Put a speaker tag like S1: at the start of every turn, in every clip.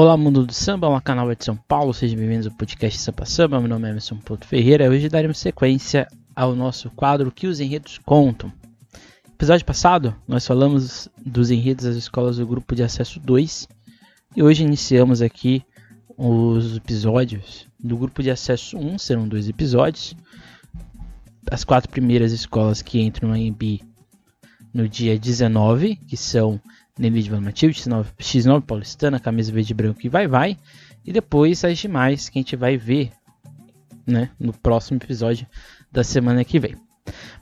S1: Olá, mundo do samba, uma canal de São Paulo, sejam bem-vindos ao podcast Sampa Samba. Meu nome é Emerson Porto Ferreira. Hoje daremos sequência ao nosso quadro Que os Enredos Contam. No episódio passado, nós falamos dos enredos das escolas do grupo de acesso 2 e hoje iniciamos aqui os episódios do grupo de acesso 1. Serão dois episódios. As quatro primeiras escolas que entram no AMB no dia 19, que são Nelly de Matilde, X9, X9 Paulistana, Camisa Verde e Branco e Vai Vai. E depois as demais que a gente vai ver né, no próximo episódio da semana que vem.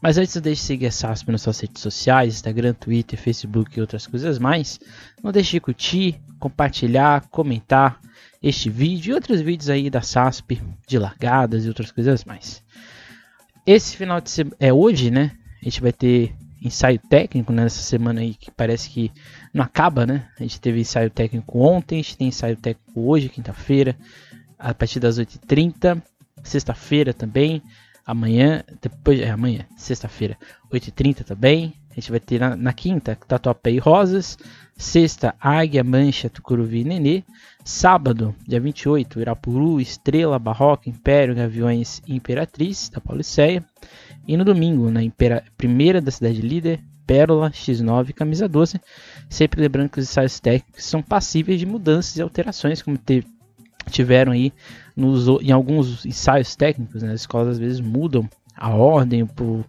S1: Mas antes de seguir a SASP nas suas redes sociais, Instagram, Twitter, Facebook e outras coisas mais. Não deixe de curtir, compartilhar, comentar este vídeo e outros vídeos aí da SASP, de largadas e outras coisas mais. Esse final de semana, é hoje, né? A gente vai ter ensaio técnico né, nessa semana aí que parece que não acaba, né? A gente teve ensaio técnico ontem, a gente tem ensaio técnico hoje, quinta-feira, a partir das 8h30, sexta-feira também, amanhã, depois, é amanhã, sexta-feira, 8h30 também, a gente vai ter na, na quinta, Tatuapé e Rosas, sexta, Águia, Mancha, Tucuruvi e Nenê, sábado, dia 28, Irapuru, Estrela, Barroca, Império, Gaviões e Imperatriz, da Pauliceia, e no domingo, na Impera primeira da cidade líder, Pérola, X9 Camisa 12. Sempre lembrando que os ensaios técnicos são passíveis de mudanças e alterações, como tiveram aí nos, em alguns ensaios técnicos. Né? As escolas às vezes mudam a ordem por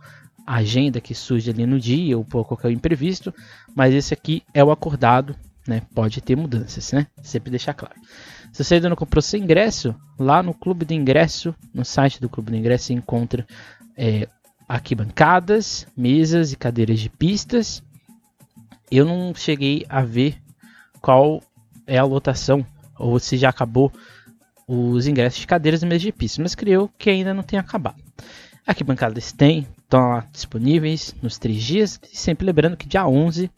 S1: agenda que surge ali no dia ou por qualquer imprevisto, mas esse aqui é o acordado, né? Pode ter mudanças, né? Sempre deixar claro. Se você ainda não comprou seu ingresso, lá no Clube do Ingresso, no site do Clube do Ingresso, você encontra é, arquibancadas, mesas e cadeiras de pistas. Eu não cheguei a ver qual é a lotação ou se já acabou os ingressos de cadeiras e mesas de pistas, mas creio que ainda não tem acabado. Arquibancadas tem, estão lá disponíveis nos três dias, sempre lembrando que dia 11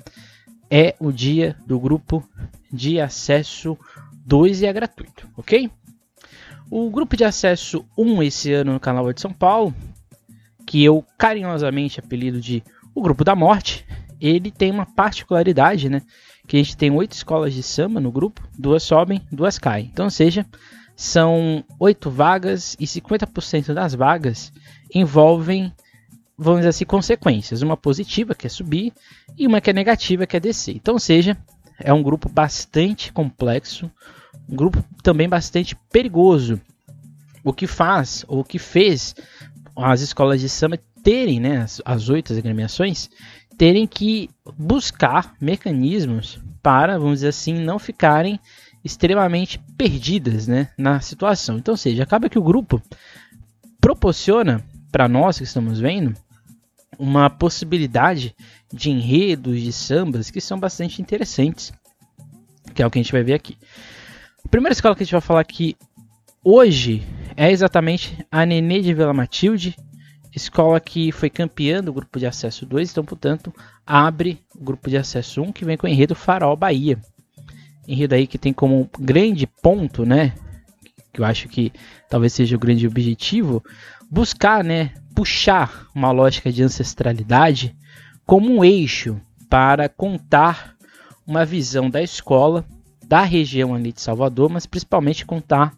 S1: é o dia do grupo de acesso 2 e é gratuito, ok? O grupo de acesso 1 esse ano no canal de São Paulo que eu carinhosamente apelido de o Grupo da Morte, ele tem uma particularidade, né? Que a gente tem oito escolas de samba no grupo, duas sobem, duas caem. Então, ou seja, são oito vagas e 50% das vagas envolvem, vamos dizer assim, consequências. Uma positiva, que é subir, e uma que é negativa, que é descer. Então, ou seja, é um grupo bastante complexo, um grupo também bastante perigoso. O que faz, ou o que fez as escolas de samba terem, né, as, as oito agremiações, terem que buscar mecanismos para, vamos dizer assim, não ficarem extremamente perdidas né, na situação. Então, seja, acaba que o grupo proporciona para nós que estamos vendo uma possibilidade de enredos, de sambas que são bastante interessantes, que é o que a gente vai ver aqui. A primeira escola que a gente vai falar aqui hoje é exatamente a Nenê de Vila Matilde, escola que foi campeã do grupo de acesso 2, então, portanto, abre o grupo de acesso 1 que vem com o enredo Farol Bahia. Enredo aí que tem como grande ponto, né, que eu acho que talvez seja o grande objetivo, buscar, né, puxar uma lógica de ancestralidade como um eixo para contar uma visão da escola, da região ali de Salvador, mas principalmente contar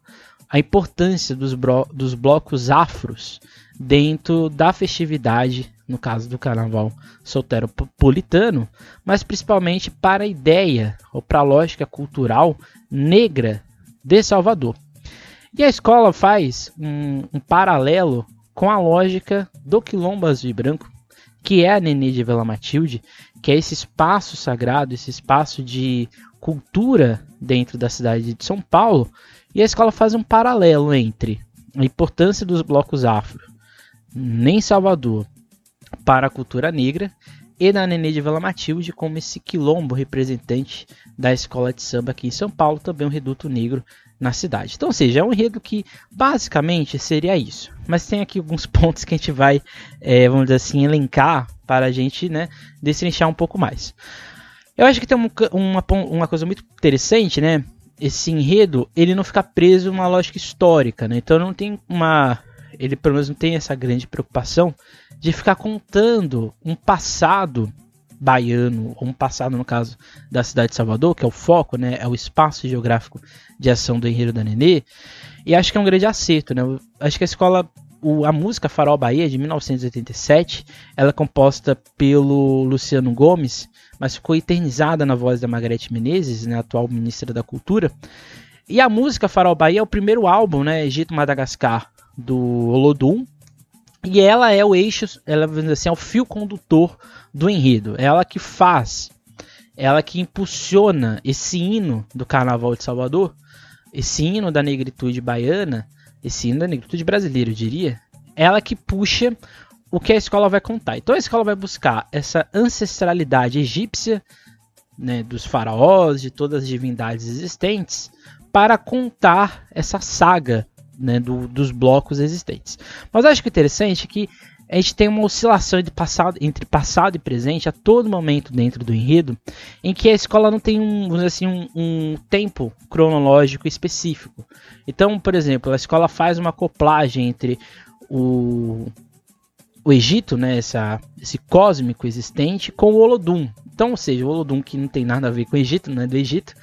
S1: a importância dos, dos blocos afros dentro da festividade, no caso do carnaval solteropolitano, mas principalmente para a ideia ou para a lógica cultural negra de Salvador. E a escola faz um, um paralelo com a lógica do Quilombo Azul e Branco, que é a Nenê de Vila Matilde, que é esse espaço sagrado, esse espaço de cultura dentro da cidade de São Paulo, e a escola faz um paralelo entre a importância dos blocos afro em Salvador para a cultura negra e na Nenê de Vila Matilde como esse quilombo representante da escola de samba aqui em São Paulo, também um reduto negro na cidade. Então, ou seja, é um enredo que basicamente seria isso. Mas tem aqui alguns pontos que a gente vai, é, vamos dizer assim, elencar para a gente né, destrinchar um pouco mais. Eu acho que tem uma, uma, uma coisa muito interessante, né? esse enredo ele não fica preso numa lógica histórica, né? Então não tem uma ele pelo menos não tem essa grande preocupação de ficar contando um passado baiano, ou um passado no caso da cidade de Salvador, que é o foco, né, é o espaço geográfico de ação do Enredo da Nenê. E acho que é um grande acerto, né? Acho que a escola o, a música Farol Bahia de 1987, ela é composta pelo Luciano Gomes, mas ficou eternizada na voz da Margarete Menezes, né, atual ministra da Cultura. E a música Farol Bahia é o primeiro álbum, né, Egito Madagascar, do Olodum, e ela é o eixo, ela assim, é o fio condutor do enredo. É ela que faz, ela que impulsiona esse hino do Carnaval de Salvador, esse hino da negritude baiana, esse hino da negritude brasileira, eu diria. Ela que puxa o que a escola vai contar. Então a escola vai buscar essa ancestralidade egípcia, né, dos faraós, de todas as divindades existentes, para contar essa saga né, do, dos blocos existentes. Mas acho que interessante é que a gente tem uma oscilação entre passado, entre passado e presente a todo momento dentro do enredo, em que a escola não tem um, assim, um, um tempo cronológico específico. Então, por exemplo, a escola faz uma acoplagem entre o, o Egito, né, essa, esse cósmico existente, com o Olodum. Então, ou seja, o Olodum que não tem nada a ver com o Egito, não é do Egito,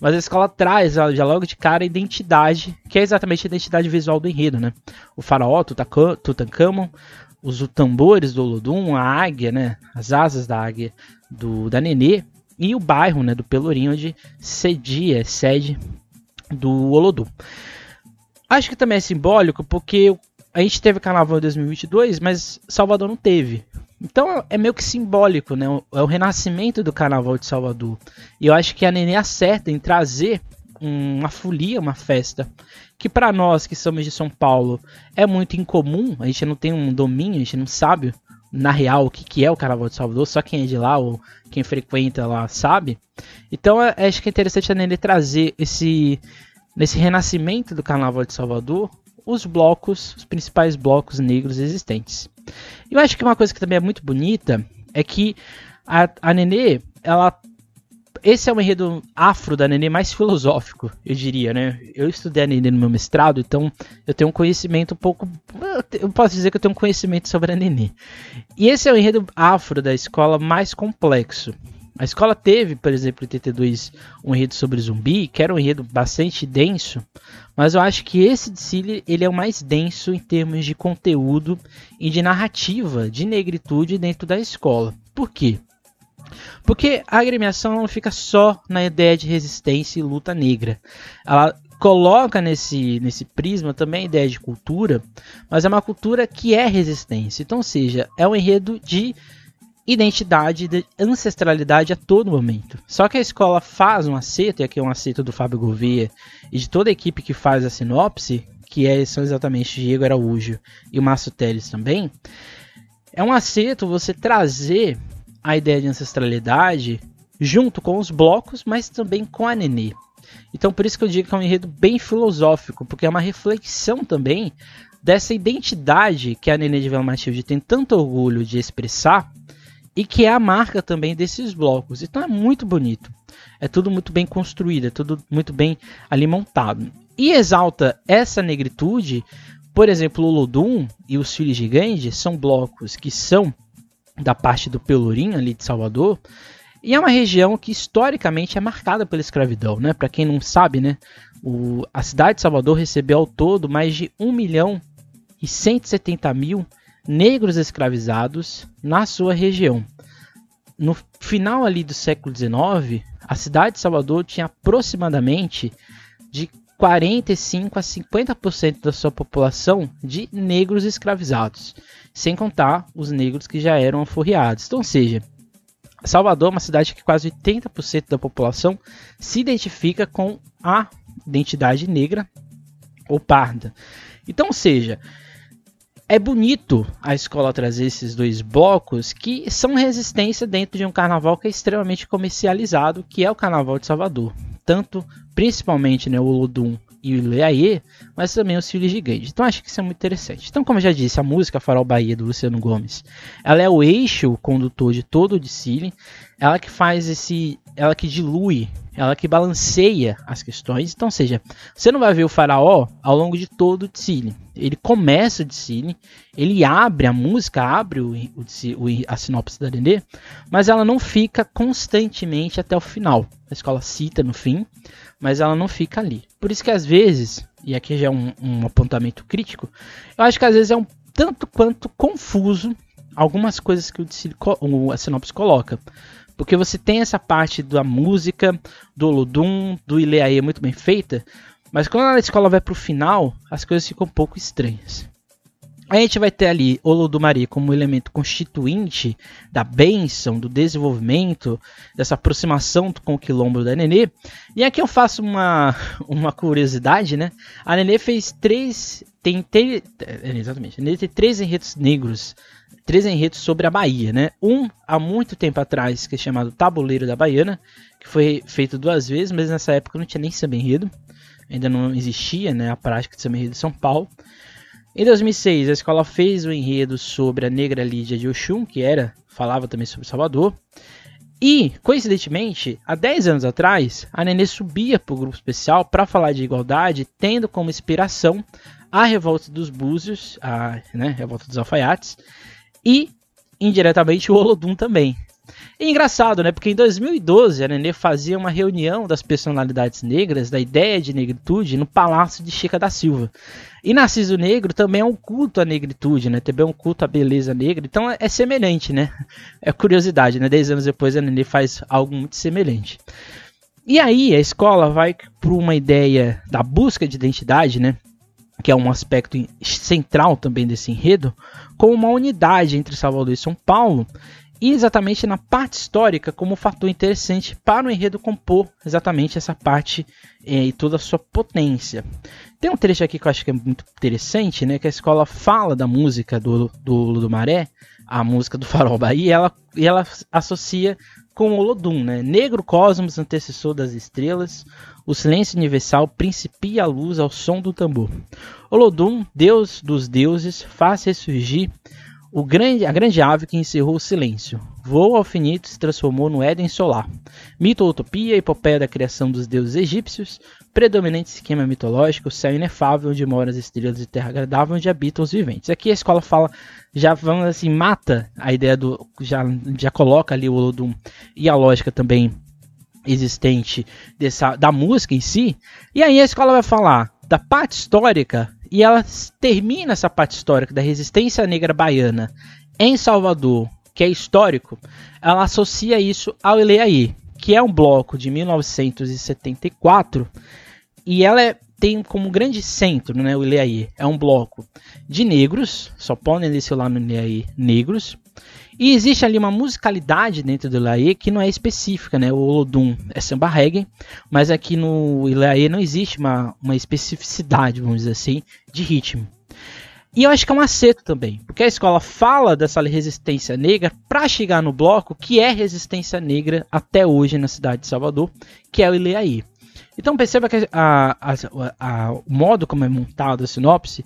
S1: mas a escola traz já logo de cara a identidade, que é exatamente a identidade visual do enredo, né? O faraó, Tutankhamon, os tambores do Olodum, a águia, né? As asas da águia do, da Nenê e o bairro, né? Do Pelourinho, onde cedia, sede do Olodum. Acho que também é simbólico porque a gente teve carnaval em 2022, mas Salvador não teve. Então é meio que simbólico, né? É o renascimento do carnaval de Salvador. E eu acho que a Nenê acerta em trazer uma folia, uma festa, que para nós que somos de São Paulo é muito incomum, a gente não tem um domínio, a gente não sabe na real o que, que é o Carnaval de Salvador, só quem é de lá ou quem frequenta lá sabe. Então é, acho que é interessante a Nenê trazer esse, nesse renascimento do Carnaval de Salvador os blocos, os principais blocos negros existentes. Eu acho que uma coisa que também é muito bonita é que a, a Nenê, ela esse é o enredo afro da Nenê mais filosófico, eu diria, né? Eu estudei a Nenê no meu mestrado, então eu tenho um conhecimento um pouco. Eu posso dizer que eu tenho um conhecimento sobre a Nenê. E esse é o enredo afro da escola mais complexo. A escola teve, por exemplo, em TT2 um enredo sobre zumbi, que era um enredo bastante denso, mas eu acho que esse de Cile, ele é o mais denso em termos de conteúdo e de narrativa de negritude dentro da escola. Por quê? Porque a agremiação não fica só na ideia de resistência e luta negra. Ela coloca nesse, nesse prisma também a ideia de cultura, mas é uma cultura que é resistência. Então, ou seja, é um enredo de identidade, de ancestralidade a todo momento. Só que a escola faz um acerto, e aqui é um acerto do Fábio Gouveia e de toda a equipe que faz a sinopse, que é, são exatamente Diego Araújo e o Márcio Teles também. É um acerto você trazer a ideia de ancestralidade junto com os blocos, mas também com a Nenê. Então por isso que eu digo que é um enredo bem filosófico, porque é uma reflexão também dessa identidade que a Nenê de Vela Matilde tem tanto orgulho de expressar e que é a marca também desses blocos. Então é muito bonito. É tudo muito bem construído, é tudo muito bem ali montado. E exalta essa negritude, por exemplo, o Lodum e os Filhos de Gandhi são blocos que são da parte do Pelourinho ali de Salvador, e é uma região que historicamente é marcada pela escravidão, né? Para quem não sabe, né? O, a cidade de Salvador recebeu ao todo mais de 1 milhão e 170 mil negros escravizados na sua região. No final ali do século XIX, a cidade de Salvador tinha aproximadamente de 45 a 50% da sua população de negros escravizados, sem contar os negros que já eram alforriados. Então, ou seja, Salvador é uma cidade que quase 80% da população se identifica com a identidade negra ou parda. Então, ou seja, é bonito a escola trazer esses dois blocos que são resistência dentro de um carnaval que é extremamente comercializado, que é o Carnaval de Salvador. Tanto, principalmente, né, o Olodum e o Ileaê, mas também os Filhos Gandhi. Então acho que isso é muito interessante. Então, como eu já disse, a música Farol Bahia do Luciano Gomes, ela é o eixo condutor de todo o Dicile, ela que faz esse ela que dilui, ela que balanceia as questões. Então, seja, você não vai ver o faraó ao longo de todo o Tsili. Ele começa o Tsili, ele abre a música, abre o, o, a sinopse da Nenê, mas ela não fica constantemente até o final. A escola cita no fim, mas ela não fica ali. Por isso que às vezes, e aqui já é um, um apontamento crítico, eu acho que às vezes é um tanto quanto confuso algumas coisas que o, a sinopse coloca. Porque você tem essa parte da música, do Olodum, do Ileaê muito bem feita, mas quando a escola vai para o final, as coisas ficam um pouco estranhas. A gente vai ter ali Olodumare como elemento constituinte da bênção, do desenvolvimento, dessa aproximação com o quilombo da Nenê. E aqui eu faço uma, uma curiosidade, né? A Nenê fez três. Tem, tem, é, exatamente. A Nenê tem três enredos negros três enredos sobre a Bahia, né? Um há muito tempo atrás, que é chamado Tabuleiro da Baiana, que foi feito duas vezes, mas nessa época não tinha nem samba enredo, ainda não existia, né, a prática de samba enredo em São Paulo. Em 2006, a escola fez o um enredo sobre a negra Lídia de Oxum, que era falava também sobre Salvador. E, coincidentemente, há 10 anos atrás, a Nenê subia para o grupo especial para falar de igualdade, tendo como inspiração a revolta dos búzios, a né, revolta dos alfaiates, e indiretamente o Olodum também. E engraçado, né? Porque em 2012 a Nenê fazia uma reunião das personalidades negras da ideia de negritude no Palácio de Chica da Silva. E Narciso Negro também é um culto à negritude, né? Também é um culto à beleza negra. Então é semelhante, né? É curiosidade, né? Dez anos depois a Nenê faz algo muito semelhante. E aí a escola vai para uma ideia da busca de identidade, né? Que é um aspecto central também desse enredo, como uma unidade entre Salvador e São Paulo, e exatamente na parte histórica como fator interessante para o enredo compor exatamente essa parte é, e toda a sua potência. Tem um trecho aqui que eu acho que é muito interessante, né, que a escola fala da música do, do, do Maré, a música do Farol Bahia, e ela, e ela associa com o Olodum, né? Negro cosmos, antecessor das estrelas, o silêncio universal principia a luz ao som do tambor. Olodum, deus dos deuses, faz ressurgir o grande, a grande ave que encerrou o silêncio. Voou ao finito e se transformou no Éden solar. Mito ou utopia, epopeia da criação dos deuses egípcios, predominante esquema mitológico, céu inefável onde moram as estrelas e terra agradável onde habitam os viventes. Aqui a escola fala, já vamos assim, mata a ideia do. Já, já coloca ali o Olodum e a lógica também existente dessa, da música em si. E aí a escola vai falar da parte histórica e ela termina essa parte histórica da resistência negra baiana em Salvador, que é histórico, ela associa isso ao Ileaí, que é um bloco de 1974, e ela é, tem como grande centro, né, o Ileaí, é um bloco de negros, só podem descer lá no Ileaí negros, e existe ali uma musicalidade dentro do Ilaê que não é específica, né? O Olodum é samba reggae, mas aqui no Ilaê não existe uma, uma especificidade, vamos dizer assim, de ritmo. E eu acho que é um acerto também, porque a escola fala dessa resistência negra para chegar no bloco que é resistência negra até hoje na cidade de Salvador, que é o Ileaí. Então perceba que a, a, a, o modo como é montado a sinopse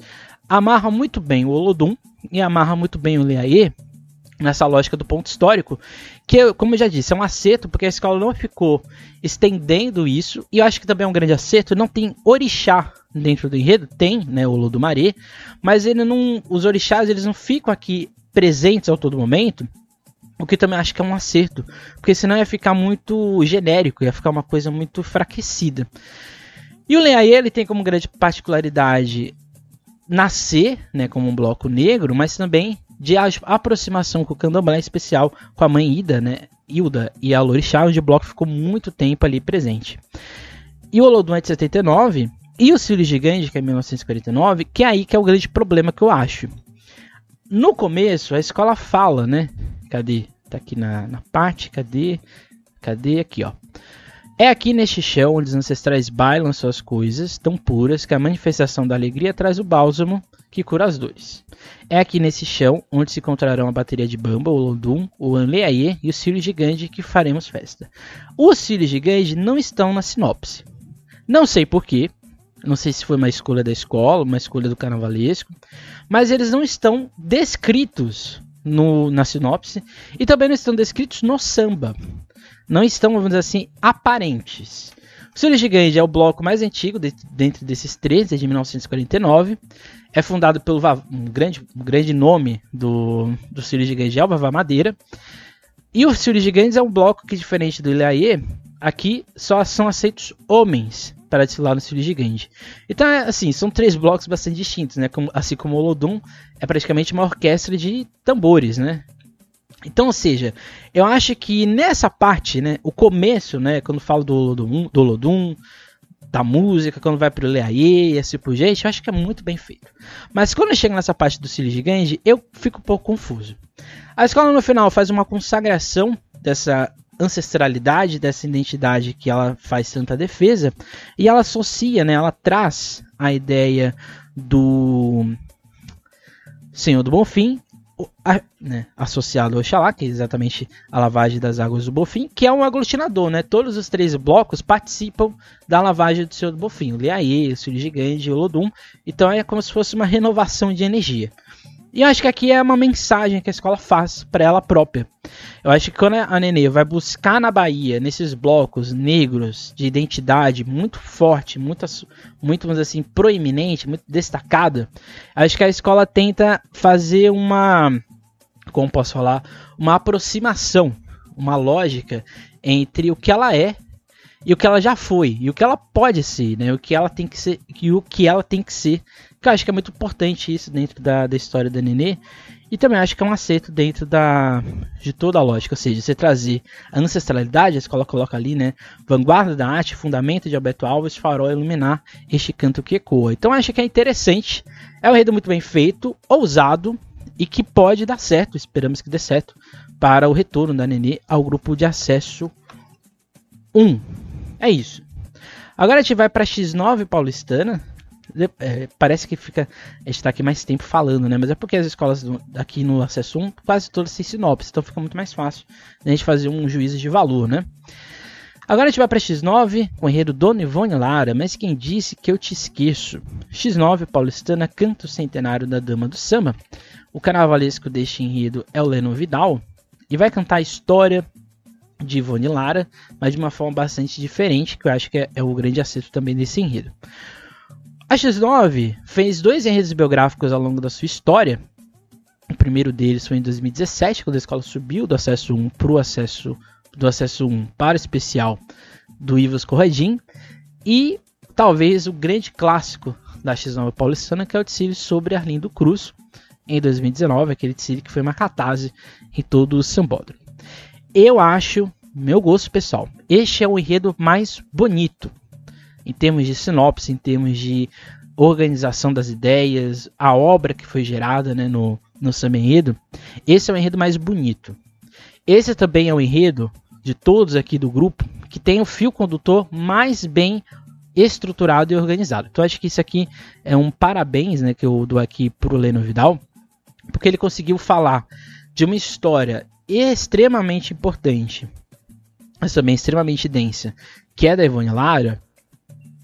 S1: amarra muito bem o Olodum e amarra muito bem o Ileaí nessa lógica do ponto histórico, que, como eu já disse, é um acerto, porque a escola não ficou estendendo isso, e eu acho que também é um grande acerto, não tem orixá dentro do enredo, tem, né, o Lodumaré, mas ele não, os orixás eles não ficam aqui presentes ao todo momento, o que também acho que é um acerto, porque senão ia ficar muito genérico, ia ficar uma coisa muito enfraquecida. E o Leaie, ele tem como grande particularidade nascer, né, como um bloco negro, mas também de aproximação com o candomblé, em especial com a mãe Ida, né, Hilda e a Lorixá, onde o bloco ficou muito tempo ali presente. E o Olodum é de 79 e o Filho Gigante, que é 1949, que é aí que é o grande problema que eu acho. No começo, a escola fala, né? Cadê? Tá aqui na, na parte, cadê? Cadê? Aqui, ó. É aqui neste chão onde os ancestrais bailam suas coisas tão puras que a manifestação da alegria traz o bálsamo que cura as dores. É aqui nesse chão onde se encontrarão a bateria de Bamba, o Londum, o Anleaie e os filhos de Gandhi que faremos festa. Os de Gandhi não estão na sinopse. Não sei porquê, não sei se foi uma escolha da escola, uma escolha do carnavalesco, mas eles não estão descritos no, na sinopse e também não estão descritos no samba. não estão, vamos dizer assim, aparentes. O Círio Gigante é o bloco mais antigo de, dentro desses três, é de 1949. É fundado pelo um grande, um grande nome do, do Círio Gigante, é o Vavá Madeira. E o Círio Gigantes é um bloco que, diferente do Ilaê, aqui só são aceitos homens para desfilar no Círio Gigante. Então, é, assim, são três blocos bastante distintos, né? Como, assim como o Olodum é praticamente uma orquestra de tambores, né? Então, ou seja, eu acho que nessa parte, né, o começo, né, quando falo do Olodum, do da música, quando vai pro Leaie e assim por gente, eu acho que é muito bem feito. Mas quando chega nessa parte do Círio Gigante, eu fico um pouco confuso. A escola no final faz uma consagração dessa ancestralidade, dessa identidade que ela faz tanta defesa, e ela associa, né, ela traz a ideia do Senhor do Bonfim a, né, associado ao Oxalá, que é exatamente a lavagem das águas do Bofim, que é um aglutinador, né? Todos os três blocos participam da lavagem do Senhor do Bofim, o Liaê, o Senhor Gigante o Lodum. Então é como se fosse uma renovação de energia. E eu acho que aqui é uma mensagem que a escola faz para ela própria. Eu acho que quando a Nenê vai buscar na Bahia, nesses blocos negros de identidade muito forte, muito, muito assim, proeminente, muito destacada, acho que a escola tenta fazer uma, como posso falar, uma aproximação, uma lógica entre o que ela é e o que ela já foi, e o que ela pode ser, né? O que ela tem que ser e o que ela tem que ser. Que eu acho que é muito importante isso dentro da, da história da Nenê. E também acho que é um acerto dentro da de toda a lógica, ou seja, você trazer a ancestralidade, a escola coloca ali, né? Vanguarda da arte, fundamento de Alberto Alves, farol iluminar este canto que ecoa. Então acho que é interessante, é um enredo muito bem feito, ousado e que pode dar certo, esperamos que dê certo, para o retorno da Nenê ao grupo de acesso 1. É isso. Agora a gente vai para X9 paulistana. É, parece que fica. A gente está aqui mais tempo falando, né? Mas é porque as escolas aqui no acesso 1 quase todas têm sinopse, então fica muito mais fácil a gente fazer um juízo de valor, né? Agora a gente vai para X9 com o enredo Dona Ivone Lara, mas quem disse que eu te esqueço? X9 paulistana, canto centenário da Dama do Samba. O carnavalesco deste enredo é o Leno Vidal e vai cantar a história de Ivone Lara, mas de uma forma bastante diferente, que eu acho que é, é o grande acerto também desse enredo. A X9 fez dois enredos biográficos ao longo da sua história. O primeiro deles foi em 2017, quando a escola subiu do acesso 1 para o acesso do acesso 1 para o especial do Ivas Corradin. E talvez o grande clássico da X9 paulistana, que é o Tsiri sobre Arlindo Cruz, em 2019, aquele Tsiri que foi uma catarse em todo o Sambódromo. Eu acho, meu gosto pessoal, este é o enredo mais bonito em termos de sinopse, em termos de organização das ideias, a obra que foi gerada né, no, no samba enredo. Esse é o enredo mais bonito. Esse também é o enredo de todos aqui do grupo que tem o fio condutor mais bem estruturado e organizado. Então acho que isso aqui é um parabéns né, que eu dou aqui para o Leno Vidal, porque ele conseguiu falar de uma história extremamente importante, mas também extremamente densa, que é da Ivone Lara,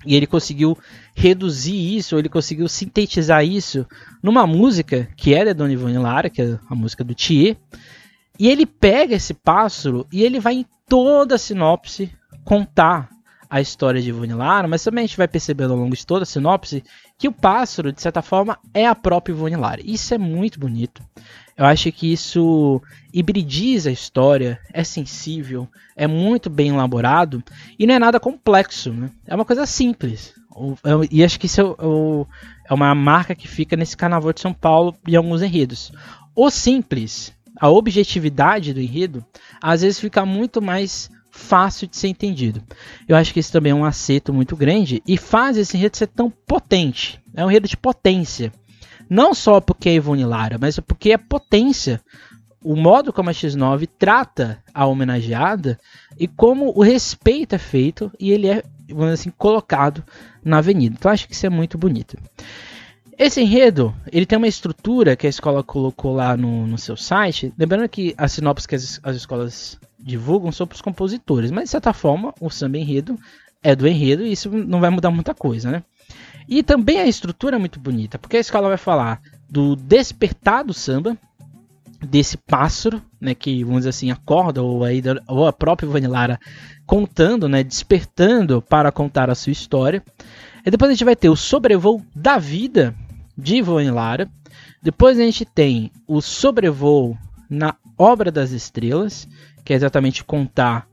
S1: e ele conseguiu reduzir isso, ele conseguiu sintetizar isso numa música que é da Dona Ivone Lara, que é a música do Thier, e ele pega esse pássaro e ele vai em toda a sinopse contar a história de Ivone Lara, mas também a gente vai percebendo ao longo de toda a sinopse que o pássaro, de certa forma, é a própria Ivone Lara. Isso é muito bonito. Eu acho que isso hibridiza a história, é sensível, é muito bem elaborado e não é nada complexo. Né? É uma coisa simples. É e acho que isso é, é uma marca que fica nesse carnaval de São Paulo e alguns enredos. O simples, a objetividade do enredo, às vezes fica muito mais fácil de ser entendido. Eu acho que isso também é um acerto muito grande e faz esse enredo ser tão potente. É um enredo de potência. Não só porque é Ivone Lara, mas porque é potência. O modo como a X9 trata a homenageada e como o respeito é feito e ele é, assim, colocado na avenida. Então acho que isso é muito bonito. Esse enredo, ele tem uma estrutura que a escola colocou lá no, no seu site. Lembrando que as sinopses que as, as escolas divulgam são para os compositores, mas de certa forma o samba enredo é do enredo e isso não vai mudar muita coisa, né? E também a estrutura é muito bonita, porque a escola vai falar do despertar do samba, desse pássaro, né, que vamos dizer assim acorda ou, aí, ou a própria Vanilara contando, né, despertando para contar a sua história. E depois a gente vai ter o sobrevoo da vida de Vanilara. Depois a gente tem o sobrevoo na obra das estrelas, que é exatamente contar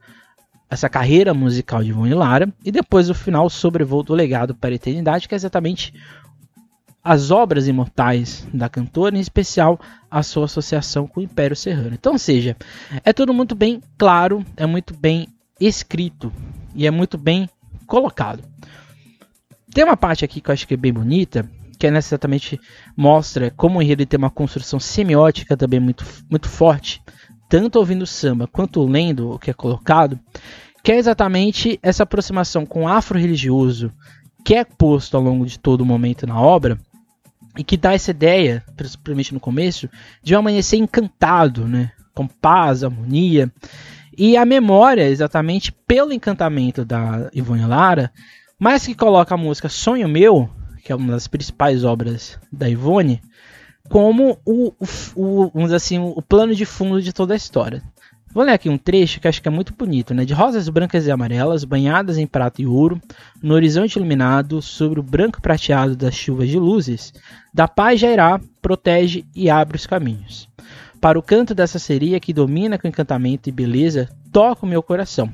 S1: essa carreira musical de Ivone Lara, e depois o final sobrevoo do legado para a eternidade, que é exatamente as obras imortais da cantora, em especial a sua associação com o Império Serrano. Então, ou seja, é tudo muito bem claro, é muito bem escrito e é muito bem colocado. Tem uma parte aqui que eu acho que é bem bonita, que é exatamente mostra como o enredo tem uma construção semiótica também muito, muito forte, tanto ouvindo samba quanto lendo o que é colocado, que é exatamente essa aproximação com o afro-religioso que é posto ao longo de todo o momento na obra, e que dá essa ideia, principalmente no começo, de um amanhecer encantado, né? com paz, harmonia. E a memória, exatamente pelo encantamento da Ivone Lara, mas que coloca a música Sonho Meu, que é uma das principais obras da Ivone, como o, o, o, assim, o plano de fundo de toda a história. Vou ler aqui um trecho que acho que é muito bonito, né? De rosas brancas e amarelas, banhadas em prata e ouro, no horizonte iluminado, sobre o branco prateado das chuvas de luzes, da paz já irá, protege e abre os caminhos. Para o canto dessa sereia que domina com encantamento e beleza, toca o meu coração.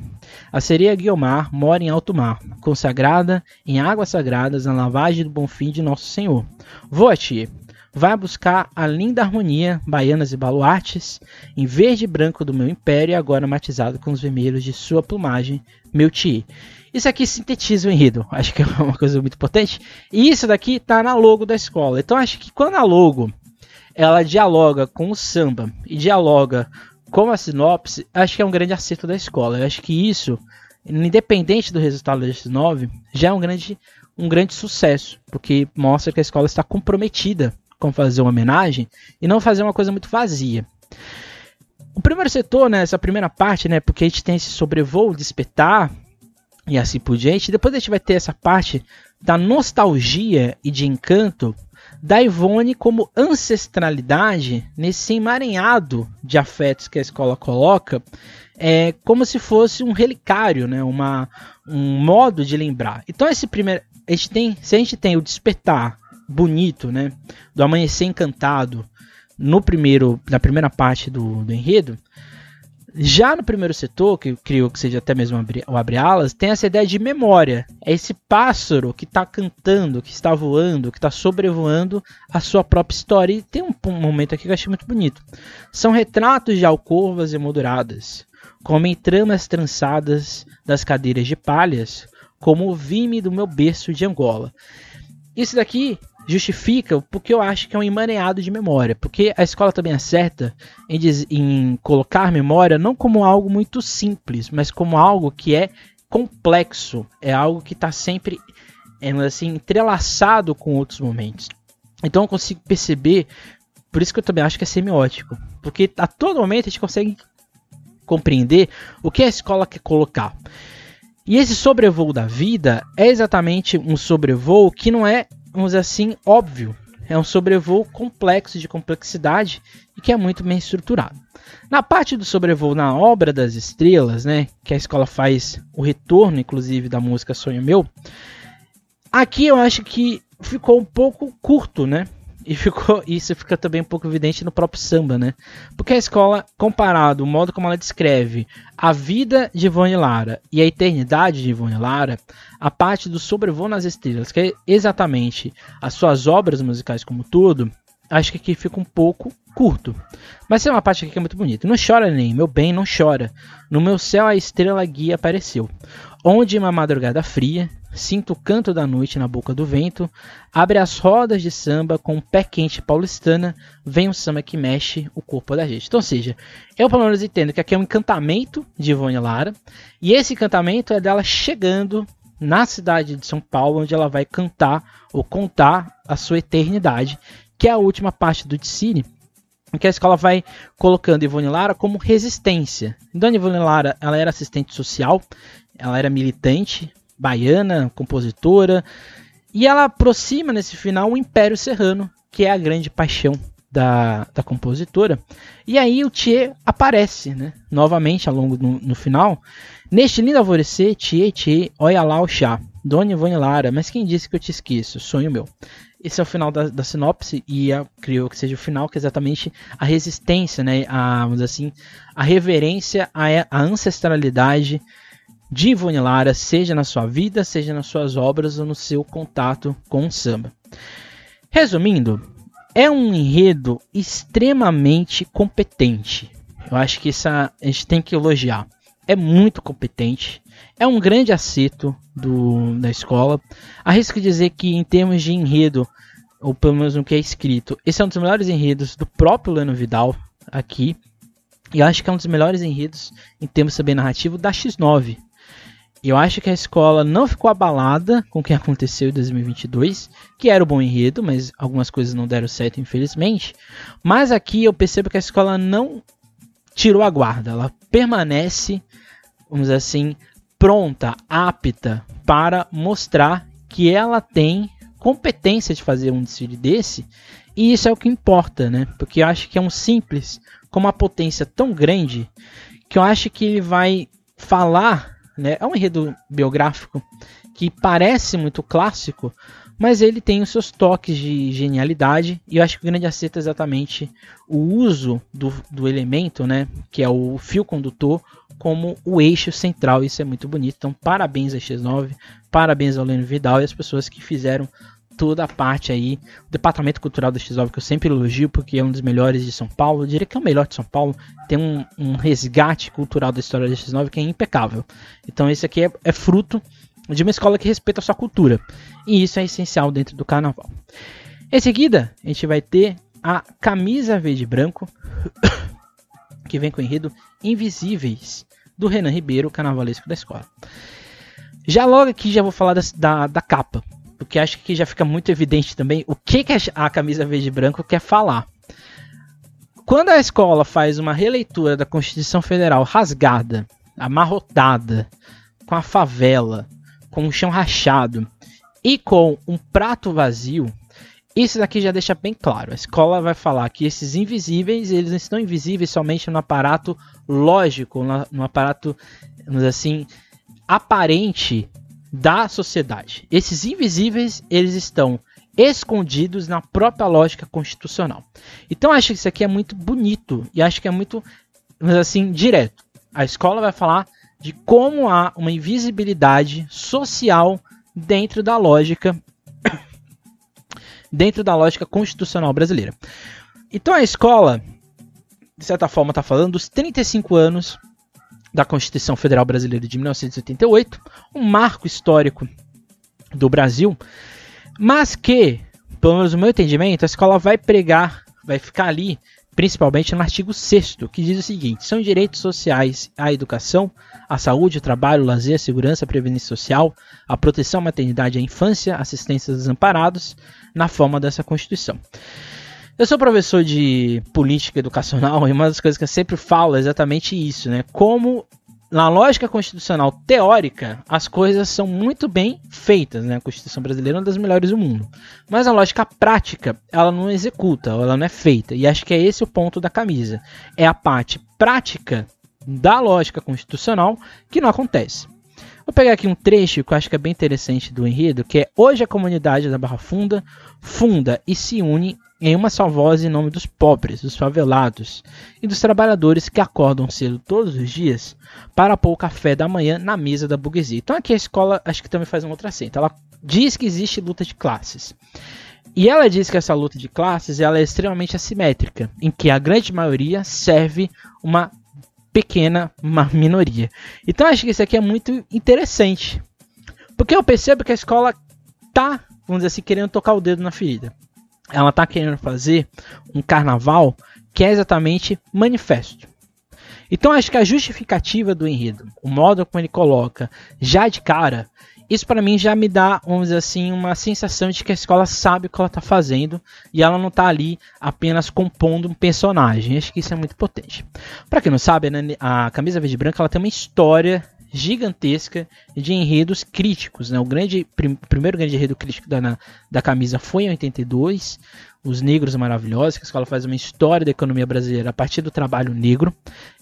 S1: A sereia Guiomar mora em alto mar, consagrada em águas sagradas na lavagem do bom fim de nosso Senhor. Voa-te, vai buscar a linda harmonia, baianas e baluartes, em verde e branco do meu império, agora matizado com os vermelhos de sua plumagem, meu ti. Isso aqui sintetiza o enredo, acho que é uma coisa muito potente. E isso daqui está na logo da escola. Então acho que quando a logo ela dialoga com o samba e dialoga com a sinopse, acho que é um grande acerto da escola. Eu acho que isso, independente do resultado desse 9, já é um grande, um grande sucesso, porque mostra que a escola está comprometida como fazer uma homenagem e não fazer uma coisa muito vazia. O primeiro setor, né, essa primeira parte, né, porque a gente tem esse sobrevoo de espetar e assim por diante. Depois a gente vai ter essa parte da nostalgia e de encanto da Ivone como ancestralidade nesse emaranhado de afetos que a escola coloca, é como se fosse um relicário, né, uma, um modo de lembrar. Então esse primeiro, a gente tem, se a gente tem o despertar bonito, né? Do amanhecer encantado no primeiro, na primeira parte do, do enredo. Já no primeiro setor, que creio que seja até mesmo o abre alas, tem essa ideia de memória. É esse pássaro que está cantando, que está voando, que está sobrevoando a sua própria história. E tem um, um, momento aqui que eu achei muito bonito. São retratos de alcovas emolduradas, como tramas trançadas das cadeiras de palhas, como o vime do meu berço de Angola. Isso daqui justifica porque eu acho que é um emaranhado de memória. Porque a escola também acerta em, em colocar memória não como algo muito simples, mas como algo que é complexo. É algo que está sempre é, assim, entrelaçado com outros momentos. Então eu consigo perceber, por isso que eu também acho que é semiótico. Porque a todo momento a gente consegue compreender o que a escola quer colocar. E esse sobrevoo da vida é exatamente um sobrevoo que não é vamos dizer assim, óbvio. É um sobrevoo complexo de complexidade e que é muito bem estruturado. Na parte do sobrevoo na obra das estrelas, né, que a escola faz o retorno, inclusive, da música Sonho Meu, aqui eu acho que ficou um pouco curto, né? E ficou, isso fica também um pouco evidente no próprio samba, né? Porque a escola, comparado o modo como ela descreve a vida de Ivone Lara e a eternidade de Ivone Lara, a parte do sobrevoo nas estrelas, que é exatamente as suas obras musicais como tudo, acho que aqui fica um pouco curto. Mas tem uma parte aqui que é muito bonita. Não chora nem, meu bem, não chora. No meu céu a estrela guia apareceu. Onde uma madrugada fria, sinto o canto da noite na boca do vento, abre as rodas de samba com um pé quente paulistana, vem um samba que mexe o corpo da gente. Então, ou seja, eu pelo menos entendo que aqui é um encantamento de Ivone Lara, e esse encantamento é dela chegando na cidade de São Paulo, onde ela vai cantar ou contar a sua eternidade, que é a última parte do Ticine, em que a escola vai colocando Ivone Lara como resistência. Então, Ivone Lara ela era assistente social, ela era militante, baiana, compositora, e ela aproxima nesse final o Império Serrano, que é a grande paixão da, da compositora. E aí o Tchê aparece, né? Novamente ao longo no, no final. Neste lindo alvorecer, Tchê, Tchê, olha lá o chá. Dona Ivone Lara, mas quem disse que eu te esqueço? Sonho meu. Esse é o final da, da sinopse e a, criou que seja o final, que é exatamente a resistência, né? A, vamos assim, a reverência à ancestralidade de Ivone Lara, seja na sua vida, seja nas suas obras ou no seu contato com o samba. Resumindo, é um enredo extremamente competente. Eu acho que essa a gente tem que elogiar. É muito competente, é um grande acerto do, da escola. Arrisco dizer que em termos de enredo, ou pelo menos no que é escrito, esse é um dos melhores enredos do próprio Leno Vidal aqui. E acho que é um dos melhores enredos em termos também narrativo da X9. Eu acho que a escola não ficou abalada com o que aconteceu em 2022, que era o bom enredo, mas algumas coisas não deram certo, infelizmente. Mas aqui eu percebo que a escola não tirou a guarda, ela permanece, vamos dizer assim, pronta, apta para mostrar que ela tem competência de fazer um desfile desse, e isso é o que importa, né? Porque eu acho que é um simples com uma potência tão grande que eu acho que ele vai falar né? É um enredo biográfico que parece muito clássico, mas ele tem os seus toques de genialidade e eu acho que o grande acerto é exatamente o uso do, do elemento, né, que é o fio condutor, como o eixo central. Isso é muito bonito. Então, parabéns a X9, parabéns ao Leno Vidal e as pessoas que fizeram toda a parte aí, o departamento cultural da X9 que eu sempre elogio porque é um dos melhores de São Paulo, eu diria que é o melhor de São Paulo, tem um, um resgate cultural da história da X9 que é impecável. Então esse aqui é, é fruto de uma escola que respeita a sua cultura, e isso é essencial dentro do carnaval. Em seguida, a gente vai ter a camisa verde e branco, que vem com o enredo Invisíveis, do Renan Ribeiro, carnavalesco da escola. Já logo aqui já vou falar da, da, da capa porque acho que já fica muito evidente também o que, que a camisa verde e branco quer falar. Quando a escola faz uma releitura da Constituição Federal rasgada, amarrotada, com a favela, com o chão rachado e com um prato vazio, isso daqui já deixa bem claro. A escola vai falar que esses invisíveis, eles estão invisíveis somente no aparato lógico, no aparato, vamos assim, aparente da sociedade. Esses invisíveis, eles estão escondidos na própria lógica constitucional. Então acho que isso aqui é muito bonito e acho que é muito assim direto. A escola vai falar de como há uma invisibilidade social dentro da lógica dentro da lógica constitucional brasileira. Então a escola de certa forma está falando dos 35 anos da Constituição Federal Brasileira de 1988, um marco histórico do Brasil, mas que, pelo menos no meu entendimento, a escola vai pregar, vai ficar ali, principalmente no artigo 6 que diz o seguinte: são direitos sociais à educação, à saúde, ao trabalho, ao lazer, à segurança, à previdência social, à proteção à maternidade e à infância, assistência aos desamparados, na forma dessa Constituição. Eu sou professor de política educacional e uma das coisas que eu sempre falo é exatamente isso, né? Como na lógica constitucional teórica, as coisas são muito bem feitas, né? A Constituição brasileira é uma das melhores do mundo. Mas a lógica prática, ela não executa, ela não é feita. E acho que é esse o ponto da camisa. É a parte prática da lógica constitucional que não acontece. Vou pegar aqui um trecho que eu acho que é bem interessante do enredo, que é hoje a comunidade da Barra Funda funda e se une em uma só voz em nome dos pobres, dos favelados e dos trabalhadores que acordam cedo todos os dias para pôr o café da manhã na mesa da burguesia. Então aqui a escola acho que também faz um outro acento. Ela diz que existe luta de classes. E ela diz que essa luta de classes ela é extremamente assimétrica, em que a grande maioria serve uma pequena uma minoria. Então acho que isso aqui é muito interessante. Porque eu percebo que a escola tá, vamos dizer assim, querendo tocar o dedo na ferida ela está querendo fazer um carnaval que é exatamente manifesto. Então acho que a justificativa do enredo, o modo como ele coloca, já de cara, isso para mim já me dá, vamos dizer assim, uma sensação de que a escola sabe o que ela está fazendo e ela não está ali apenas compondo um personagem. Acho que isso é muito potente. Para quem não sabe, né, a camisa verde branca ela tem uma história gigantesca de enredos críticos. Né? O grande, prim, primeiro grande enredo crítico da, da camisa foi em 82, Os Negros Maravilhosos, que a escola faz uma história da economia brasileira a partir do trabalho negro.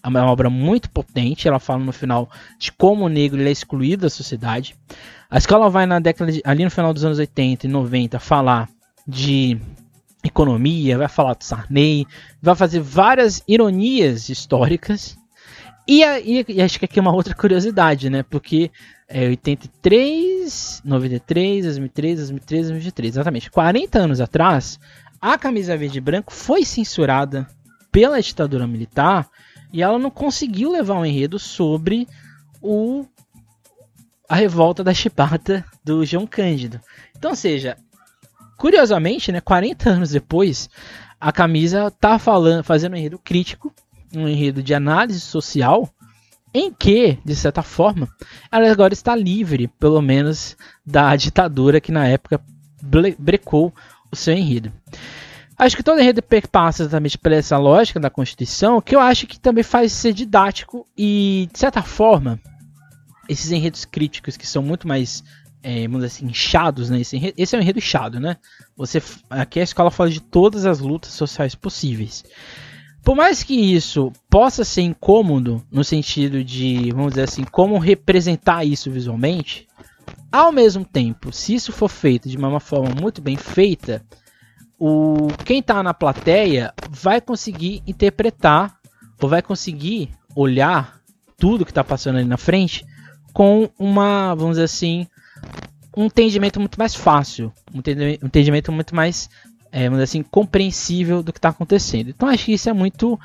S1: É uma obra muito potente, ela fala no final de como o negro é excluído da sociedade. A escola vai na década de, ali no final dos anos 80 e 90 falar de economia, vai falar do Sarney, vai fazer várias ironias históricas. E, e, e acho que aqui é uma outra curiosidade, né? Porque é 83, 93, 2003, 2003, 2023, exatamente. 40 anos atrás, a camisa verde e branco foi censurada pela ditadura militar e ela não conseguiu levar um enredo sobre o a revolta da chibata do João Cândido. Então, seja, Curiosamente, né, 40 anos depois, a camisa tá falando, fazendo um enredo crítico, um enredo de análise social, em que, de certa forma, ela agora está livre, pelo menos, da ditadura que na época brecou o seu enredo. Acho que todo enredo passa exatamente por essa lógica da Constituição, que eu acho que também faz ser didático e, de certa forma, esses enredos críticos que são muito mais é, vamos dizer assim, inchados, né? Esse, enredo, esse é um enredo inchado, né? Você, aqui a escola fala de todas as lutas sociais possíveis. Por mais que isso possa ser incômodo no sentido de, vamos dizer assim, como representar isso visualmente, ao mesmo tempo, se isso for feito de uma forma muito bem feita, o quem está na plateia vai conseguir interpretar ou vai conseguir olhar tudo que está passando ali na frente com uma, vamos dizer assim, um entendimento muito mais fácil, um entendimento muito mais, é, vamos dizer assim, compreensível do que está acontecendo. Então acho que isso é muito.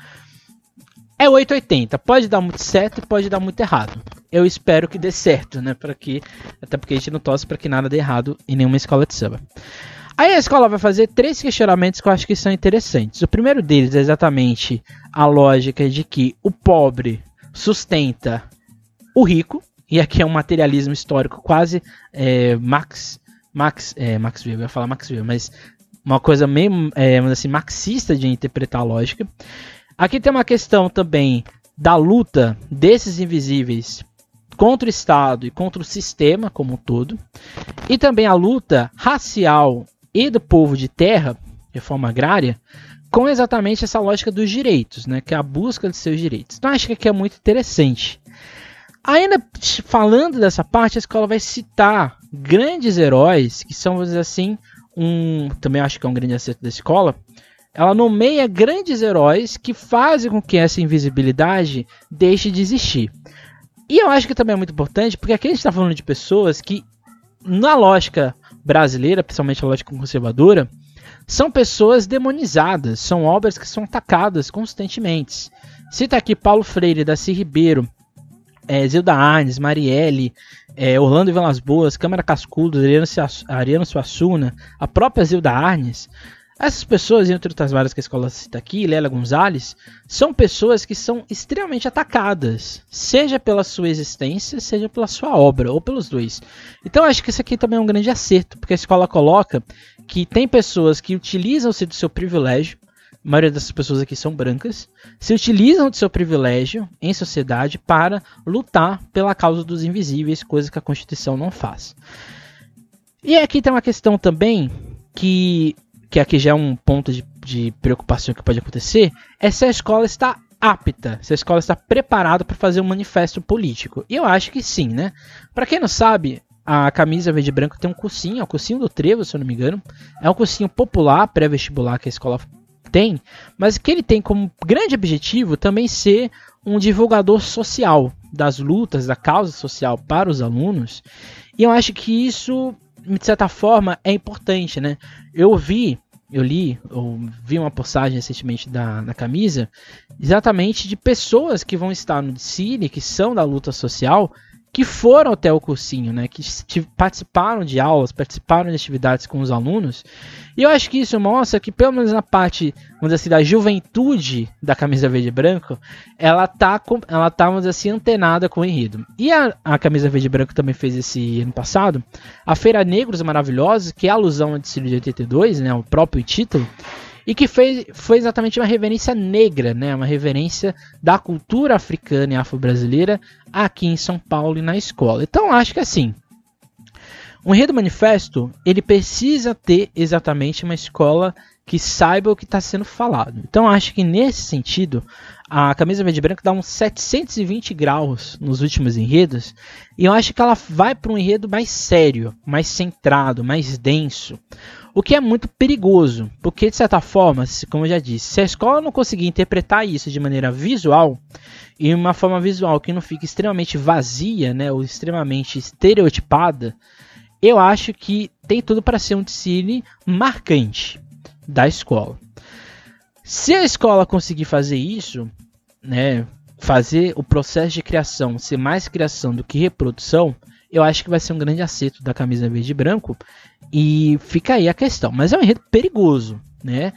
S1: É 880, pode dar muito certo e pode dar muito errado. Eu espero que dê certo, né? Para que até porque a gente não torce para que nada dê errado em nenhuma escola de samba. Aí a escola vai fazer três questionamentos que eu acho que são interessantes. O primeiro deles é exatamente a lógica de que o pobre sustenta o rico, e aqui é um materialismo histórico quase é, Max, Max, é, Max Weber, eu ia falar Max Weber, mas uma coisa meio é, assim, marxista de interpretar a lógica. Aqui tem uma questão também da luta desses invisíveis contra o Estado e contra o sistema como um todo, e também a luta racial e do povo de terra, reforma agrária, com exatamente essa lógica dos direitos, né, que é a busca de seus direitos. Então acho que aqui é muito interessante. Ainda falando dessa parte, a escola vai citar grandes heróis que são, vamos dizer assim, um. Também acho que é um grande acerto da escola. Ela nomeia grandes heróis que fazem com que essa invisibilidade deixe de existir. E eu acho que também é muito importante, porque aqui a gente está falando de pessoas que, na lógica brasileira, principalmente a lógica conservadora, são pessoas demonizadas, são obras que são atacadas constantemente. Cita aqui Paulo Freire, Daci Ribeiro, é, Zilda Arnes, Marielle, é, Orlando Velas Boas, Câmara Cascudo, Ariano Suassuna, a própria Zilda Arnes, essas pessoas, entre outras várias que a escola cita aqui, Lélia Gonzalez, são pessoas que são extremamente atacadas, seja pela sua existência, seja pela sua obra, ou pelos dois. Então acho que isso aqui também é um grande acerto, porque a escola coloca que tem pessoas que utilizam-se do seu privilégio a maioria dessas pessoas aqui são brancas, se utilizam de seu privilégio em sociedade para lutar pela causa dos invisíveis, coisa que a Constituição não faz. E aqui tem uma questão também que, que aqui já é um ponto de, de preocupação que pode acontecer, é se a escola está apta, se a escola está preparada para fazer um manifesto político. E eu acho que sim, né? Para quem não sabe, a camisa verde e branco tem um cursinho, é o cursinho do Trevo, se eu não me engano. É um cursinho popular, pré-vestibular que a escola tem, mas que ele tem como grande objetivo também ser um divulgador social das lutas, da causa social para os alunos. E eu acho que isso, de certa forma, é importante, né? Eu vi, eu li, ou vi uma postagem recentemente da, na camisa, exatamente de pessoas que vão estar no Cine, que são da luta social, que foram até o cursinho, né, que participaram de aulas, participaram de atividades com os alunos. E eu acho que isso mostra que, pelo menos na parte, vamos dizer assim, da juventude da camisa verde e branco, ela tá, ela tá vamos dizer assim, antenada com o enredo. E a, a camisa verde e branco também fez esse ano passado, a Feira Negros Maravilhosos, que é a alusão ao desfile de 82, né, o próprio título, e que fez, foi exatamente uma reverência negra, né? uma reverência da cultura africana e afro-brasileira aqui em São Paulo e na escola. Então acho que assim, um enredo manifesto ele precisa ter exatamente uma escola que saiba o que está sendo falado. Então acho que nesse sentido a camisa verde e branca dá uns 720 graus nos últimos enredos e eu acho que ela vai para um enredo mais sério, mais centrado, mais denso. O que é muito perigoso, porque de certa forma, como eu já disse, se a escola não conseguir interpretar isso de maneira visual, e uma forma visual que não fique extremamente vazia, né, ou extremamente estereotipada, eu acho que tem tudo para ser um desfile marcante da escola. Se a escola conseguir fazer isso, né, fazer o processo de criação ser mais criação do que reprodução, eu acho que vai ser um grande acerto da camisa verde e branco. E fica aí a questão. Mas é um enredo perigoso, né?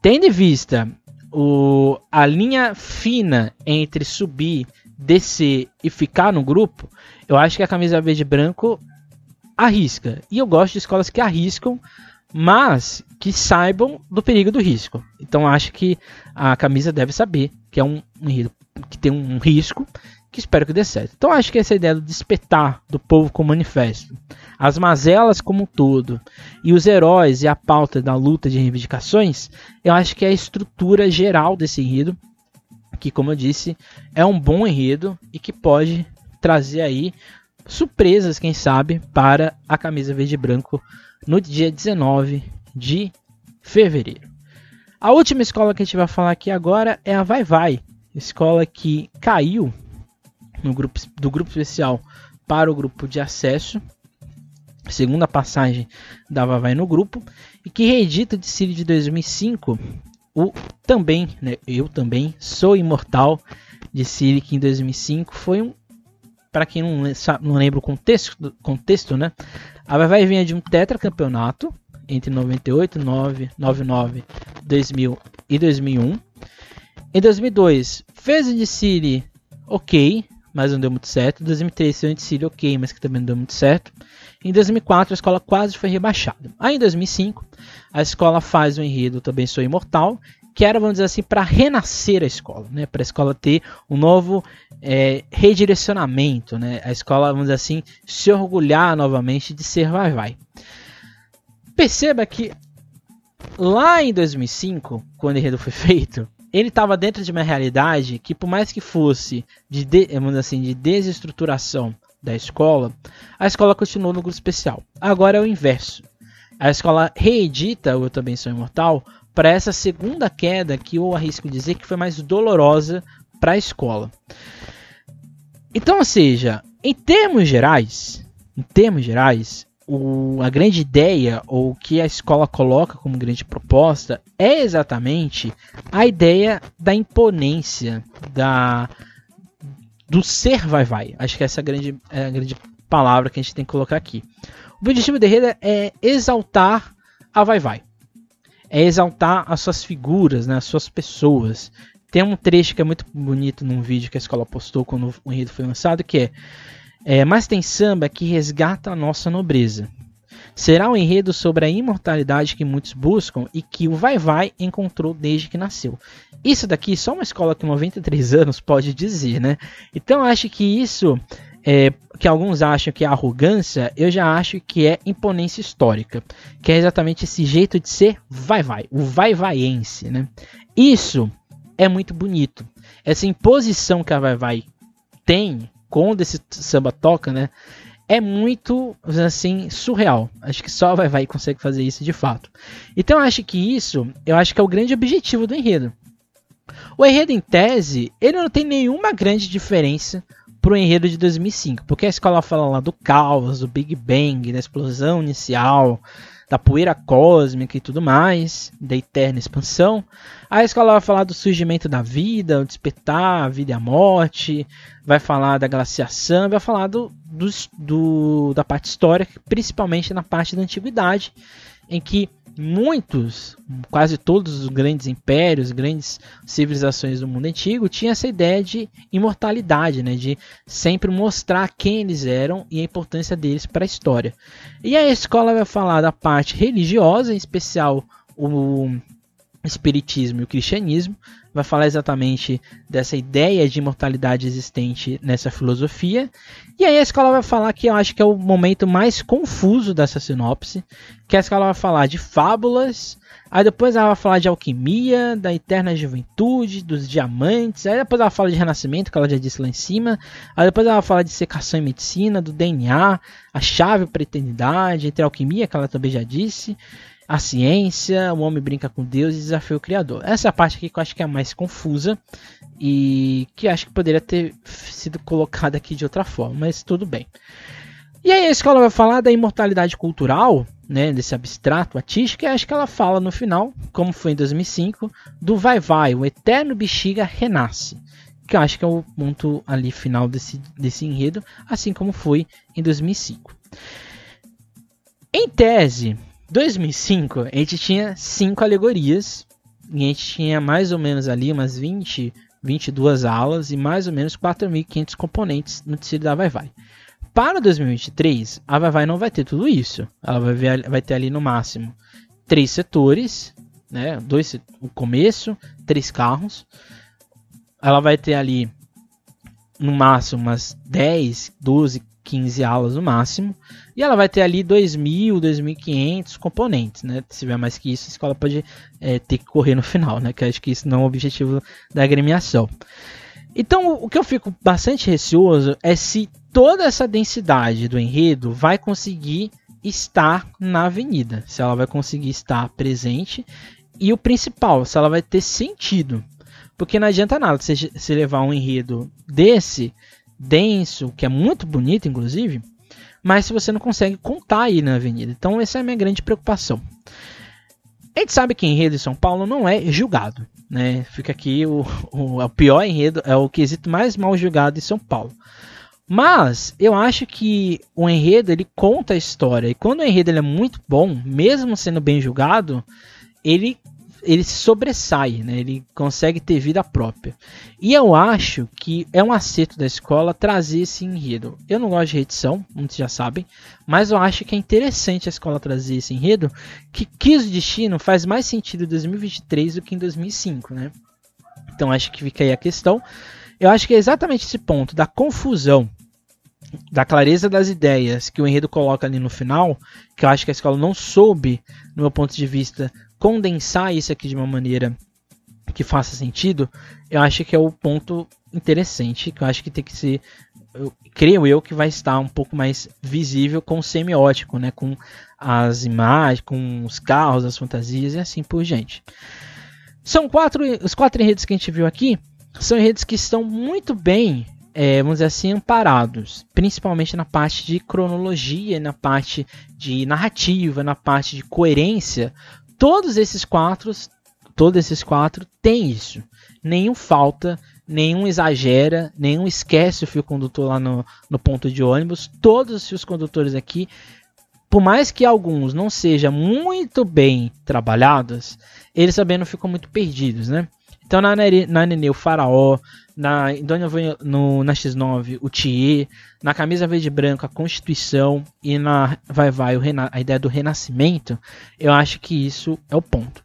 S1: Tendo em vista o, a linha fina entre subir, descer e ficar no grupo, eu acho que a camisa verde e branco arrisca. E eu gosto de escolas que arriscam, mas que saibam do perigo do risco. Então acho que a camisa deve saber que é um, um que tem um risco que espero que dê certo. Então acho que essa ideia do despertar do povo como manifesto, as mazelas como um todo, e os heróis e a pauta da luta de reivindicações, eu acho que é a estrutura geral desse enredo, que como eu disse, é um bom enredo e que pode trazer aí surpresas, quem sabe, para a camisa verde e branco no dia 19 de fevereiro. A última escola que a gente vai falar aqui agora é a Vai Vai, escola que caiu no grupo, do grupo especial para o grupo de acesso, segunda passagem da Vai no grupo, e que reedita de Siri de 2005 o também, né, eu também sou imortal de Siri que em 2005 foi um para quem não, não lembra o contexto, contexto, né? A Vai Vai vinha de um tetracampeonato entre 98, 9, 99, 2000 e 2001. Em 2002 fez de Siri ok, mas não deu muito certo. Em 2003 foi um Anticílio ok, mas que também não deu muito certo. Em 2004 a escola quase foi rebaixada. Aí em 2005 a escola faz o enredo Também Sou Imortal, que era, vamos dizer assim, para renascer a escola, né? para a escola ter um novo é, redirecionamento, né? a escola, vamos dizer assim, se orgulhar novamente de ser vai vai. Perceba que lá em 2005, quando o enredo foi feito, ele estava dentro de uma realidade que, por mais que fosse de, de, assim, de desestruturação da escola, a escola continuou no grupo especial. Agora é o inverso. A escola reedita o Eu Também Sou Imortal para essa segunda queda que eu arrisco dizer que foi mais dolorosa para a escola. Então, ou seja, em termos gerais, em termos gerais, o, a grande ideia, ou o que a escola coloca como grande proposta, é exatamente a ideia da imponência, da do ser vai-vai. Acho que essa é a grande, é a grande palavra que a gente tem que colocar aqui. O objetivo da rede é exaltar a vai-vai. É exaltar as suas figuras, né, as suas pessoas. Tem um trecho que é muito bonito num vídeo que a escola postou quando o enredo foi lançado, que é é, mas tem samba que resgata a nossa nobreza. Será um enredo sobre a imortalidade que muitos buscam e que o Vai Vai encontrou desde que nasceu. Isso daqui só uma escola com 93 anos pode dizer, né? Então acho que isso, é, que alguns acham que é arrogância, eu já acho que é imponência histórica. Que é exatamente esse jeito de ser Vai Vai, o Vai Vaiense, né? Isso é muito bonito. Essa imposição que a Vai Vai tem quando esse samba toca, né? É muito, assim, surreal. Acho que só vai vai consegue fazer isso de fato. Então eu acho que isso, eu acho que é o grande objetivo do enredo. O enredo em tese, ele não tem nenhuma grande diferença pro enredo de 2005, porque a escola fala lá do caos, do Big Bang, da explosão inicial, da poeira cósmica e tudo mais, da eterna expansão. A escola vai falar do surgimento da vida, o despertar, a vida e a morte, vai falar da glaciação, vai falar do, do, do, da parte histórica, principalmente na parte da antiguidade, em que muitos, quase todos os grandes impérios, grandes civilizações do mundo antigo tinham essa ideia de imortalidade, né, de sempre mostrar quem eles eram e a importância deles para a história. E a escola vai falar da parte religiosa, em especial o, espiritismo e o cristianismo, vai falar exatamente dessa ideia de imortalidade existente nessa filosofia. E aí a escola vai falar que eu acho que é o momento mais confuso dessa sinopse, que a escola vai falar de fábulas, aí depois ela vai falar de alquimia, da eterna juventude, dos diamantes, aí depois ela fala de renascimento, que ela já disse lá em cima, aí depois ela fala de secação e medicina, do DNA, a chave para a eternidade, entre a alquimia, que ela também já disse, a ciência, o homem brinca com Deus e desafia o Criador. Essa é parte aqui que eu acho que é a mais confusa e que acho que poderia ter sido colocada aqui de outra forma, mas tudo bem. E aí a escola vai falar da imortalidade cultural, né, desse abstrato artístico, e acho que ela fala no final, como foi em 2005, do Vai Vai, o eterno bexiga renasce, que eu acho que é o ponto ali final desse, desse enredo, assim como foi em 2005. Em tese, 2005, a gente tinha cinco alegorias. E a gente tinha mais ou menos ali umas 20, 22 alas e mais ou menos 4.500 componentes no tecido da Vai Vai. Para 2023, a Vai Vai não vai ter tudo isso. Ela vai, ver, vai ter ali no máximo três setores, né? Dois, o começo, três carros. Ela vai ter ali no máximo umas 10, 12, 15 aulas no máximo. E ela vai ter ali 2.000, 2.500 componentes, né? Se tiver mais que isso, a escola pode é, ter que correr no final, né? Que acho que isso não é o objetivo da agremiação. Então, o que eu fico bastante receoso é se toda essa densidade do enredo vai conseguir estar na avenida, se ela vai conseguir estar presente e o principal, se ela vai ter sentido. Porque não adianta nada você levar um enredo desse denso, que é muito bonito, inclusive, mas se você não consegue contar aí na avenida. Então, essa é a minha grande preocupação. A gente sabe que enredo em São Paulo não é julgado. Né? Fica aqui o, o, o pior enredo, é o quesito mais mal julgado em São Paulo. Mas eu acho que o enredo ele conta a história. E quando o enredo ele é muito bom, mesmo sendo bem julgado, ele ele se sobressai, né? ele consegue ter vida própria. E eu acho que é um acerto da escola trazer esse enredo. Eu não gosto de redição, muitos já sabem, mas eu acho que é interessante a escola trazer esse enredo, que Kiss o Destino faz mais sentido em 2023 do que em 2005, né? Então acho que fica aí a questão. Eu acho que é exatamente esse ponto da confusão da clareza das ideias que o enredo coloca ali no final, que eu acho que a escola não soube, no meu ponto de vista, condensar isso aqui de uma maneira que faça sentido, eu acho que é o ponto interessante, que eu acho que tem que ser, eu, creio eu, que vai estar um pouco mais visível com o semiótico, né, com as imagens, com os carros, as fantasias e assim por diante. São quatro, os quatro enredos que a gente viu aqui, são enredos que estão muito bem, é, vamos dizer assim, amparados, principalmente na parte de cronologia, na parte de narrativa, na parte de coerência todos esses quatro, todos esses quatro tem isso. Nenhum falta, nenhum exagera, nenhum esquece o fio condutor lá no, no ponto de ônibus. Todos os fios condutores aqui, por mais que alguns não sejam muito bem trabalhados, eles também não ficam muito perdidos, né? Então na, na o Faraó, na, no, na X9 o Thier, na Camisa Verde e Branca a Constituição e na Vai Vai a ideia do renascimento, eu acho que isso é o ponto.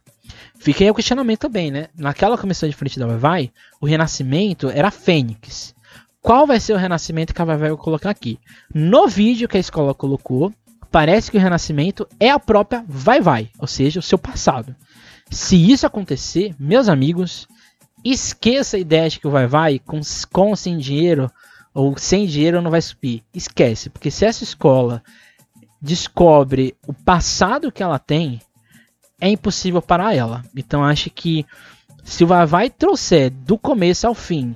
S1: Aí o questionamento também, né? Naquela comissão de frente da Vai Vai, o renascimento era Fênix. Qual vai ser o renascimento que a Vai Vai vai colocar aqui? No vídeo que a escola colocou, parece que o renascimento é a própria Vai Vai, ou seja, o seu passado. Se isso acontecer, meus amigos, esqueça a ideia de que o vai vai com, com sem dinheiro ou sem dinheiro não vai subir. Esquece, porque se essa escola descobre o passado que ela tem, é impossível parar ela. Então acho que se o vai vai trouxer do começo ao fim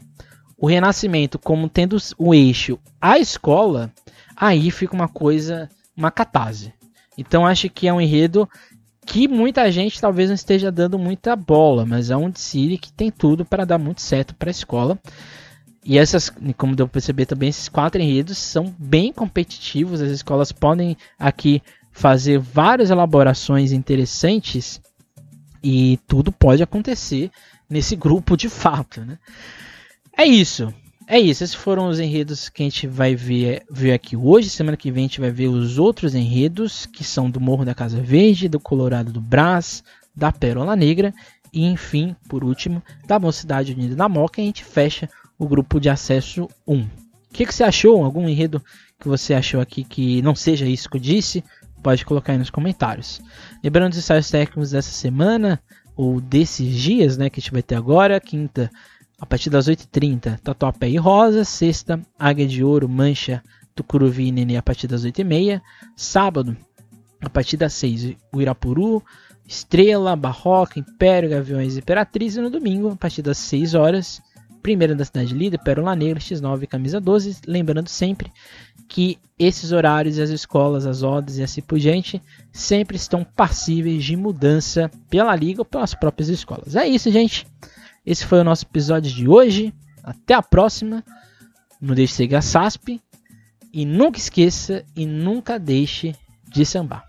S1: o renascimento como tendo o eixo a escola, aí fica uma coisa, uma catarse. Então acho que é um enredo que muita gente talvez não esteja dando muita bola, mas é um City que tem tudo para dar muito certo para a escola. E essas, como deu para perceber também, esses quatro enredos são bem competitivos. As escolas podem aqui fazer várias elaborações interessantes e tudo pode acontecer nesse grupo de fato. Né? É isso. É isso, esses foram os enredos que a gente vai ver, ver aqui hoje. Semana que vem a gente vai ver os outros enredos, que são do Morro da Casa Verde, do Colorado do Brás, da Pérola Negra E enfim, por último, da Mocidade Unida da Moca, a gente fecha o grupo de acesso 1. O que, que você achou? Algum enredo que você achou aqui que não seja isso que eu disse? Pode colocar aí nos comentários. Lembrando os ensaios técnicos dessa semana, ou desses dias, né, que a gente vai ter agora, quinta, a partir das 8h30, Tatuapé e Rosa, sexta, Águia de Ouro, Mancha, Tucuruvi e Nenê a partir das 8h30, sábado, a partir das 6 o Irapuru, Estrela, Barroca, Império, Gaviões e Imperatriz, e no domingo, a partir das 6 horas, primeira da cidade líder, Pérola Negra, X9 Camisa 12, lembrando sempre que esses horários, as escolas, as odds e assim por diante, sempre estão passíveis de mudança pela liga ou pelas próprias escolas. É isso, gente. Esse foi o nosso episódio de hoje. Até a próxima. Não deixe de seguir a SASP. E nunca esqueça e nunca deixe de sambar.